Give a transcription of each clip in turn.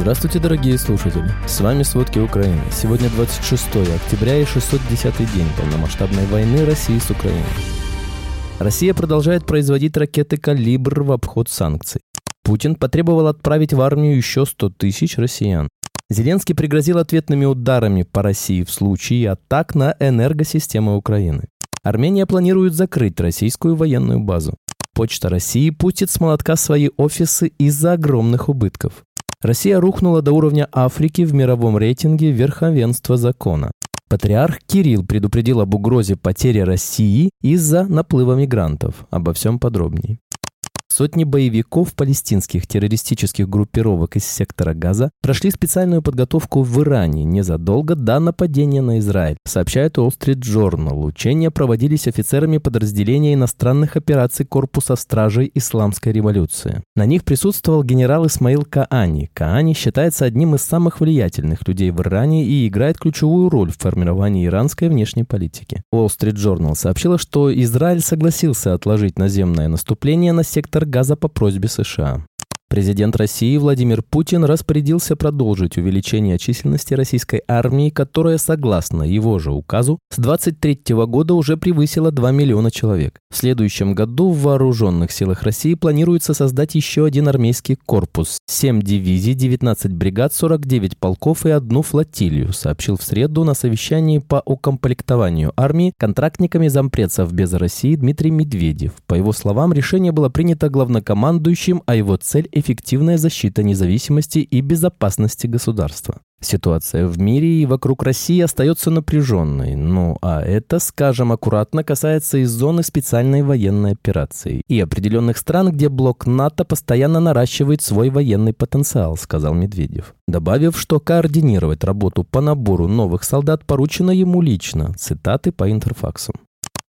Здравствуйте, дорогие слушатели! С вами «Сводки Украины». Сегодня 26 октября и 610 день полномасштабной войны России с Украиной. Россия продолжает производить ракеты «Калибр» в обход санкций. Путин потребовал отправить в армию еще 100 тысяч россиян. Зеленский пригрозил ответными ударами по России в случае атак на энергосистемы Украины. Армения планирует закрыть российскую военную базу. Почта России пустит с молотка свои офисы из-за огромных убытков. Россия рухнула до уровня Африки в мировом рейтинге верховенства закона. Патриарх Кирилл предупредил об угрозе потери России из-за наплыва мигрантов. Обо всем подробнее. Сотни боевиков палестинских террористических группировок из сектора Газа прошли специальную подготовку в Иране незадолго до нападения на Израиль, сообщает Wall Street Journal. Учения проводились офицерами подразделения иностранных операций Корпуса стражей Исламской революции. На них присутствовал генерал Исмаил Каани. Каани считается одним из самых влиятельных людей в Иране и играет ключевую роль в формировании иранской внешней политики. Wall Street Journal сообщила, что Израиль согласился отложить наземное наступление на сектор газа по просьбе США. Президент России Владимир Путин распорядился продолжить увеличение численности российской армии, которая, согласно его же указу, с 23 года уже превысила 2 миллиона человек. В следующем году в Вооруженных силах России планируется создать еще один армейский корпус, 7 дивизий, 19 бригад, 49 полков и одну флотилию, сообщил в среду на совещании по укомплектованию армии контрактниками зампред без России Дмитрий Медведев. По его словам, решение было принято главнокомандующим, а его цель эффективная защита независимости и безопасности государства. Ситуация в мире и вокруг России остается напряженной, ну а это, скажем аккуратно, касается и зоны специальной военной операции и определенных стран, где блок НАТО постоянно наращивает свой военный потенциал, сказал Медведев. Добавив, что координировать работу по набору новых солдат поручено ему лично, цитаты по интерфаксу.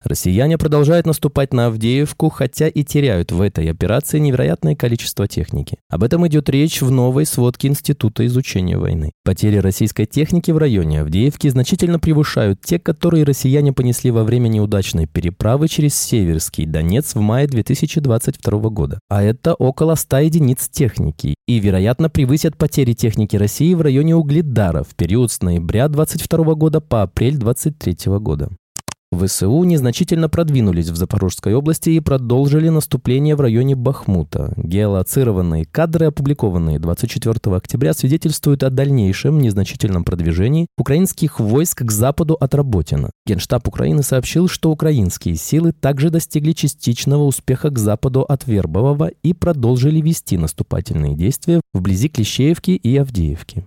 Россияне продолжают наступать на Авдеевку, хотя и теряют в этой операции невероятное количество техники. Об этом идет речь в новой сводке Института изучения войны. Потери российской техники в районе Авдеевки значительно превышают те, которые россияне понесли во время неудачной переправы через Северский Донец в мае 2022 года. А это около 100 единиц техники. И, вероятно, превысят потери техники России в районе Угледара в период с ноября 2022 года по апрель 2023 года. ВСУ незначительно продвинулись в Запорожской области и продолжили наступление в районе Бахмута. Геолоцированные кадры, опубликованные 24 октября, свидетельствуют о дальнейшем незначительном продвижении украинских войск к западу от Работина. Генштаб Украины сообщил, что украинские силы также достигли частичного успеха к западу от Вербового и продолжили вести наступательные действия вблизи Клещеевки и Авдеевки.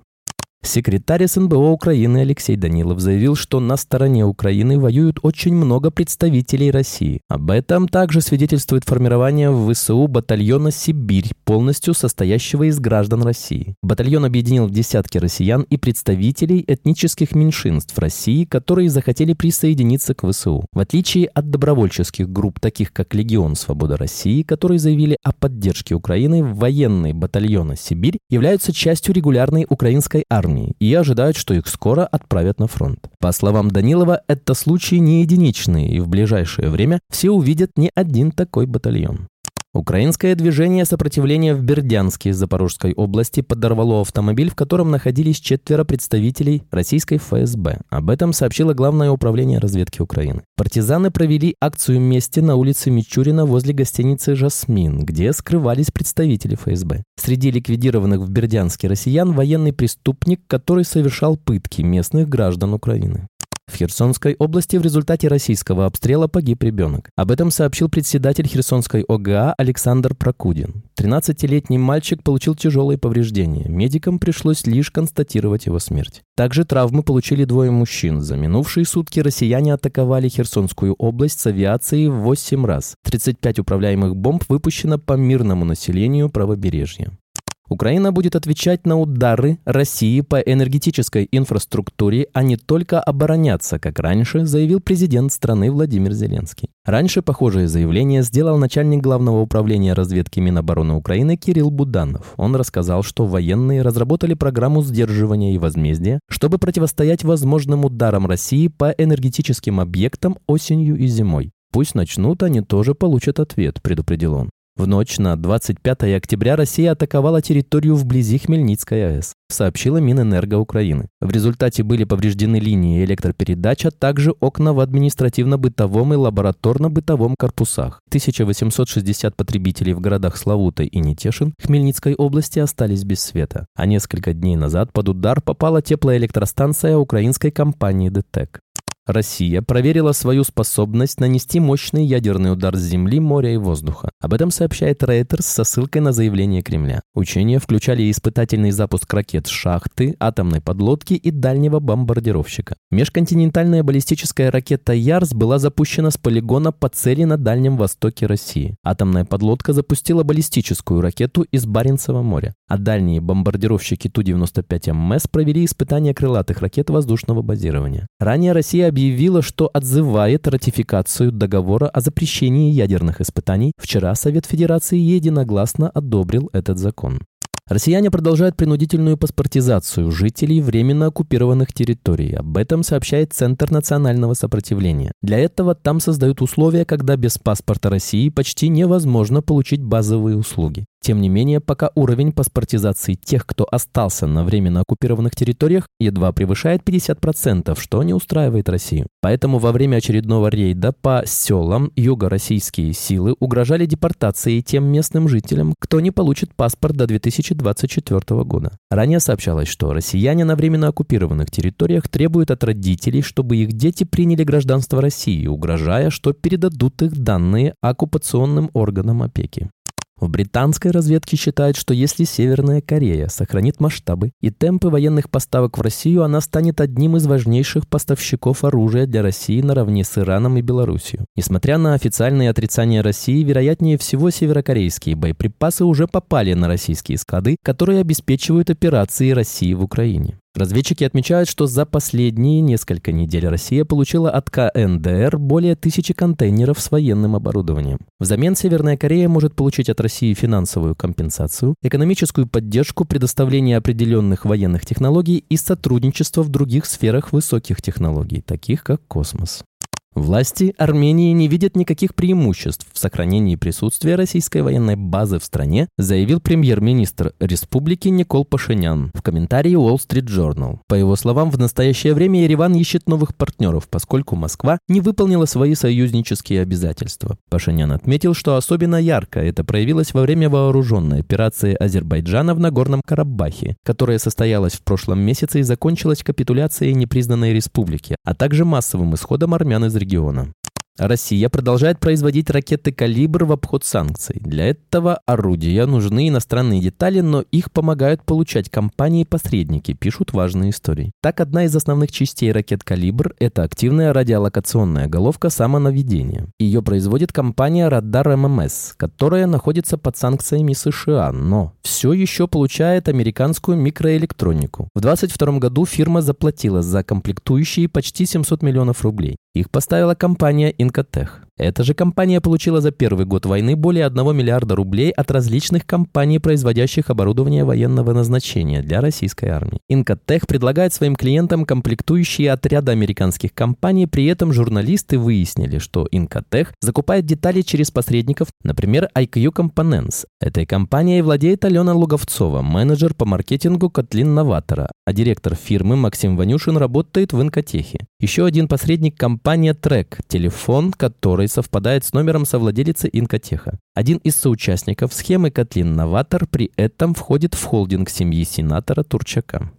Секретарь СНБО Украины Алексей Данилов заявил, что на стороне Украины воюют очень много представителей России. Об этом также свидетельствует формирование в ВСУ батальона «Сибирь», полностью состоящего из граждан России. Батальон объединил десятки россиян и представителей этнических меньшинств России, которые захотели присоединиться к ВСУ. В отличие от добровольческих групп, таких как Легион Свобода России, которые заявили о поддержке Украины, военные батальоны «Сибирь» являются частью регулярной украинской армии армии и ожидают, что их скоро отправят на фронт. По словам Данилова, это случаи не единичные, и в ближайшее время все увидят не один такой батальон. Украинское движение сопротивления в Бердянске Запорожской области подорвало автомобиль, в котором находились четверо представителей российской ФСБ. Об этом сообщило Главное управление разведки Украины. Партизаны провели акцию мести на улице Мичурина возле гостиницы «Жасмин», где скрывались представители ФСБ. Среди ликвидированных в Бердянске россиян военный преступник, который совершал пытки местных граждан Украины. В Херсонской области в результате российского обстрела погиб ребенок. Об этом сообщил председатель Херсонской ОГА Александр Прокудин. 13-летний мальчик получил тяжелые повреждения. Медикам пришлось лишь констатировать его смерть. Также травмы получили двое мужчин. За минувшие сутки россияне атаковали Херсонскую область с авиацией в 8 раз. 35 управляемых бомб выпущено по мирному населению правобережья. Украина будет отвечать на удары России по энергетической инфраструктуре, а не только обороняться, как раньше, заявил президент страны Владимир Зеленский. Раньше похожее заявление сделал начальник Главного управления разведки Минобороны Украины Кирилл Буданов. Он рассказал, что военные разработали программу сдерживания и возмездия, чтобы противостоять возможным ударам России по энергетическим объектам осенью и зимой. Пусть начнут, они тоже получат ответ, предупредил он. В ночь на 25 октября Россия атаковала территорию вблизи Хмельницкой АЭС, сообщила Минэнерго Украины. В результате были повреждены линии электропередач, а также окна в административно-бытовом и лабораторно-бытовом корпусах. 1860 потребителей в городах Славута и Нетешин Хмельницкой области остались без света. А несколько дней назад под удар попала теплоэлектростанция украинской компании ДТЭК. Россия проверила свою способность нанести мощный ядерный удар с земли, моря и воздуха. Об этом сообщает Reuters со ссылкой на заявление Кремля. Учения включали испытательный запуск ракет с шахты, атомной подлодки и дальнего бомбардировщика. Межконтинентальная баллистическая ракета «Ярс» была запущена с полигона по цели на Дальнем Востоке России. Атомная подлодка запустила баллистическую ракету из Баренцева моря. А дальние бомбардировщики Ту-95МС провели испытания крылатых ракет воздушного базирования. Ранее Россия объявила, что отзывает ратификацию договора о запрещении ядерных испытаний. Вчера Совет Федерации единогласно одобрил этот закон. Россияне продолжают принудительную паспортизацию жителей временно оккупированных территорий. Об этом сообщает Центр национального сопротивления. Для этого там создают условия, когда без паспорта России почти невозможно получить базовые услуги. Тем не менее, пока уровень паспортизации тех, кто остался на временно оккупированных территориях, едва превышает 50%, что не устраивает Россию. Поэтому во время очередного рейда по селам юго-российские силы угрожали депортацией тем местным жителям, кто не получит паспорт до 2024 года. Ранее сообщалось, что россияне на временно оккупированных территориях требуют от родителей, чтобы их дети приняли гражданство России, угрожая, что передадут их данные оккупационным органам опеки. В британской разведке считают, что если Северная Корея сохранит масштабы и темпы военных поставок в Россию, она станет одним из важнейших поставщиков оружия для России наравне с Ираном и Белоруссией. Несмотря на официальные отрицания России, вероятнее всего северокорейские боеприпасы уже попали на российские склады, которые обеспечивают операции России в Украине. Разведчики отмечают, что за последние несколько недель Россия получила от КНДР более тысячи контейнеров с военным оборудованием. Взамен Северная Корея может получить от России финансовую компенсацию, экономическую поддержку, предоставление определенных военных технологий и сотрудничество в других сферах высоких технологий, таких как космос. Власти Армении не видят никаких преимуществ в сохранении присутствия российской военной базы в стране, заявил премьер-министр республики Никол Пашинян в комментарии Wall Street Journal. По его словам, в настоящее время Ереван ищет новых партнеров, поскольку Москва не выполнила свои союзнические обязательства. Пашинян отметил, что особенно ярко это проявилось во время вооруженной операции Азербайджана в Нагорном Карабахе, которая состоялась в прошлом месяце и закончилась капитуляцией непризнанной республики, а также массовым исходом армян из региона. Россия продолжает производить ракеты «Калибр» в обход санкций. Для этого орудия нужны иностранные детали, но их помогают получать компании-посредники, пишут важные истории. Так, одна из основных частей ракет «Калибр» — это активная радиолокационная головка самонаведения. Ее производит компания «Радар ММС», которая находится под санкциями США, но все еще получает американскую микроэлектронику. В 2022 году фирма заплатила за комплектующие почти 700 миллионов рублей. Их поставила компания Инкотех. Эта же компания получила за первый год войны более 1 миллиарда рублей от различных компаний, производящих оборудование военного назначения для российской армии. Инкотех предлагает своим клиентам комплектующие отряда американских компаний, при этом журналисты выяснили, что Инкотех закупает детали через посредников, например, IQ Components. Этой компанией владеет Алена Луговцова, менеджер по маркетингу Котлин Новатора, а директор фирмы Максим Ванюшин работает в Инкотехе. Еще один посредник – компания Трек, телефон, который совпадает с номером совладелицы Инкотеха. Один из соучастников схемы Котлин Новатор при этом входит в холдинг семьи сенатора Турчака.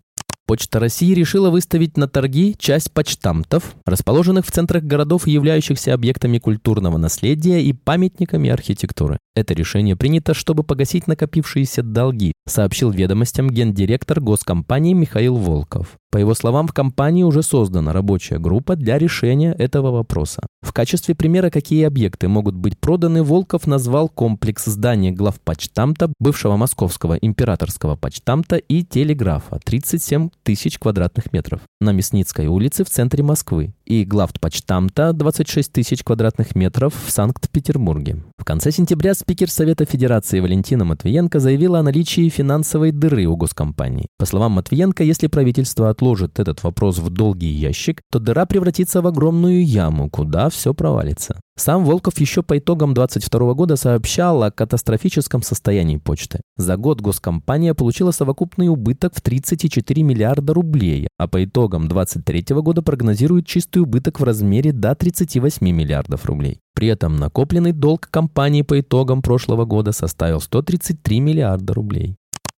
Почта России решила выставить на торги часть почтамтов, расположенных в центрах городов являющихся объектами культурного наследия и памятниками архитектуры. Это решение принято, чтобы погасить накопившиеся долги, сообщил ведомостям гендиректор госкомпании Михаил Волков. По его словам, в компании уже создана рабочая группа для решения этого вопроса. В качестве примера, какие объекты могут быть проданы, Волков назвал комплекс зданий главпочтамта, бывшего московского императорского почтамта и телеграфа 37 тысяч квадратных метров на Мясницкой улице в центре Москвы и главпочтамта 26 тысяч квадратных метров в Санкт-Петербурге. В конце сентября спикер Совета Федерации Валентина Матвиенко заявила о наличии финансовой дыры у госкомпании. По словам Матвиенко, если правительство отложит этот вопрос в долгий ящик, то дыра превратится в огромную яму, куда все провалится. Сам Волков еще по итогам 22 года сообщал о катастрофическом состоянии почты. За год госкомпания получила совокупный убыток в 34 миллиарда рублей, а по итогам 23 года прогнозирует чистый убыток в размере до 38 миллиардов рублей. При этом накопленный долг компании по итогам прошлого года составил 133 миллиарда рублей.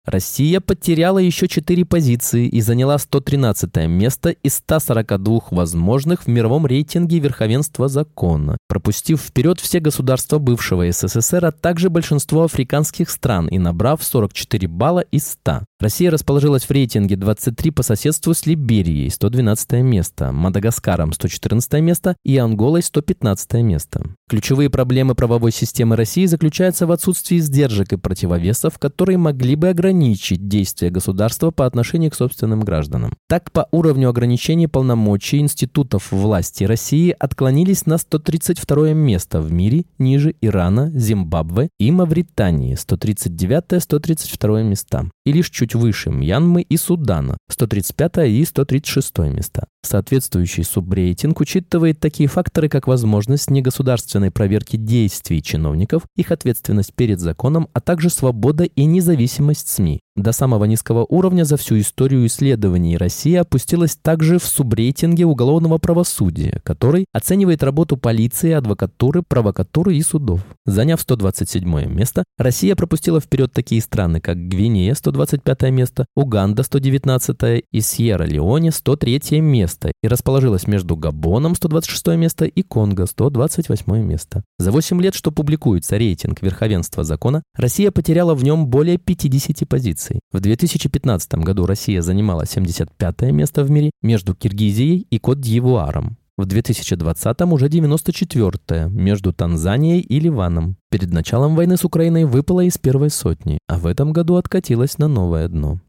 Россия потеряла еще 4 позиции и заняла 113 место из 142 возможных в мировом рейтинге верховенства закона, пропустив вперед все государства бывшего СССР, а также большинство африканских стран и набрав 44 балла из 100. Россия расположилась в рейтинге 23 по соседству с Либерией, 112 место, Мадагаскаром, 114 место и Анголой, 115 место. Ключевые проблемы правовой системы России заключаются в отсутствии сдержек и противовесов, которые могли бы ограничить действия государства по отношению к собственным гражданам. Так, по уровню ограничений полномочий институтов власти России отклонились на 132 место в мире, ниже Ирана, Зимбабве и Мавритании, 139-132 места, и лишь чуть выше Мьянмы и Судана, 135 и 136 места. Соответствующий субрейтинг учитывает такие факторы, как возможность негосударственной проверки действий чиновников, их ответственность перед законом, а также свобода и независимость СМИ. До самого низкого уровня за всю историю исследований Россия опустилась также в субрейтинге уголовного правосудия, который оценивает работу полиции, адвокатуры, провокатуры и судов. Заняв 127 место, Россия пропустила вперед такие страны, как Гвинея 125 место, Уганда 119 и Сьерра-Леоне 103 место и расположилась между Габоном 126 место и Конго 128 место. За 8 лет, что публикуется рейтинг верховенства закона, Россия потеряла в нем более 50 позиций позиций. В 2015 году Россия занимала 75 место в мире между Киргизией и Кот-Д'Ивуаром. В 2020 уже 94-е между Танзанией и Ливаном. Перед началом войны с Украиной выпала из первой сотни, а в этом году откатилась на новое дно.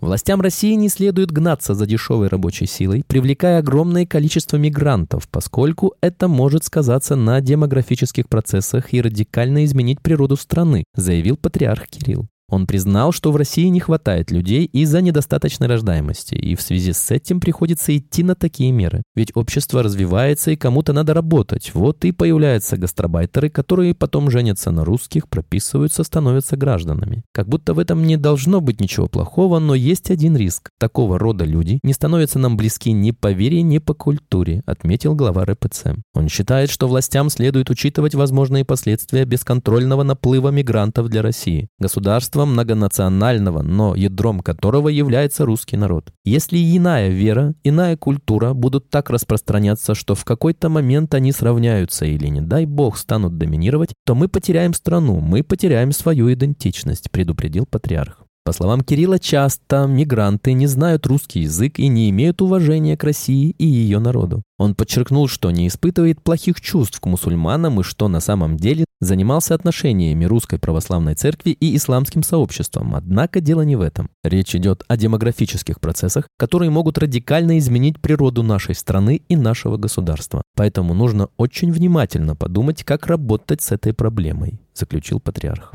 Властям России не следует гнаться за дешевой рабочей силой, привлекая огромное количество мигрантов, поскольку это может сказаться на демографических процессах и радикально изменить природу страны, заявил патриарх Кирилл. Он признал, что в России не хватает людей из-за недостаточной рождаемости, и в связи с этим приходится идти на такие меры. Ведь общество развивается, и кому-то надо работать. Вот и появляются гастробайтеры, которые потом женятся на русских, прописываются, становятся гражданами. Как будто в этом не должно быть ничего плохого, но есть один риск. Такого рода люди не становятся нам близки ни по вере, ни по культуре, отметил глава РПЦ. Он считает, что властям следует учитывать возможные последствия бесконтрольного наплыва мигрантов для России. Государство государства многонационального, но ядром которого является русский народ. Если иная вера, иная культура будут так распространяться, что в какой-то момент они сравняются или, не дай бог, станут доминировать, то мы потеряем страну, мы потеряем свою идентичность, предупредил патриарх. По словам Кирилла, часто мигранты не знают русский язык и не имеют уважения к России и ее народу. Он подчеркнул, что не испытывает плохих чувств к мусульманам и что на самом деле занимался отношениями Русской Православной Церкви и исламским сообществом. Однако дело не в этом. Речь идет о демографических процессах, которые могут радикально изменить природу нашей страны и нашего государства. Поэтому нужно очень внимательно подумать, как работать с этой проблемой, заключил патриарх.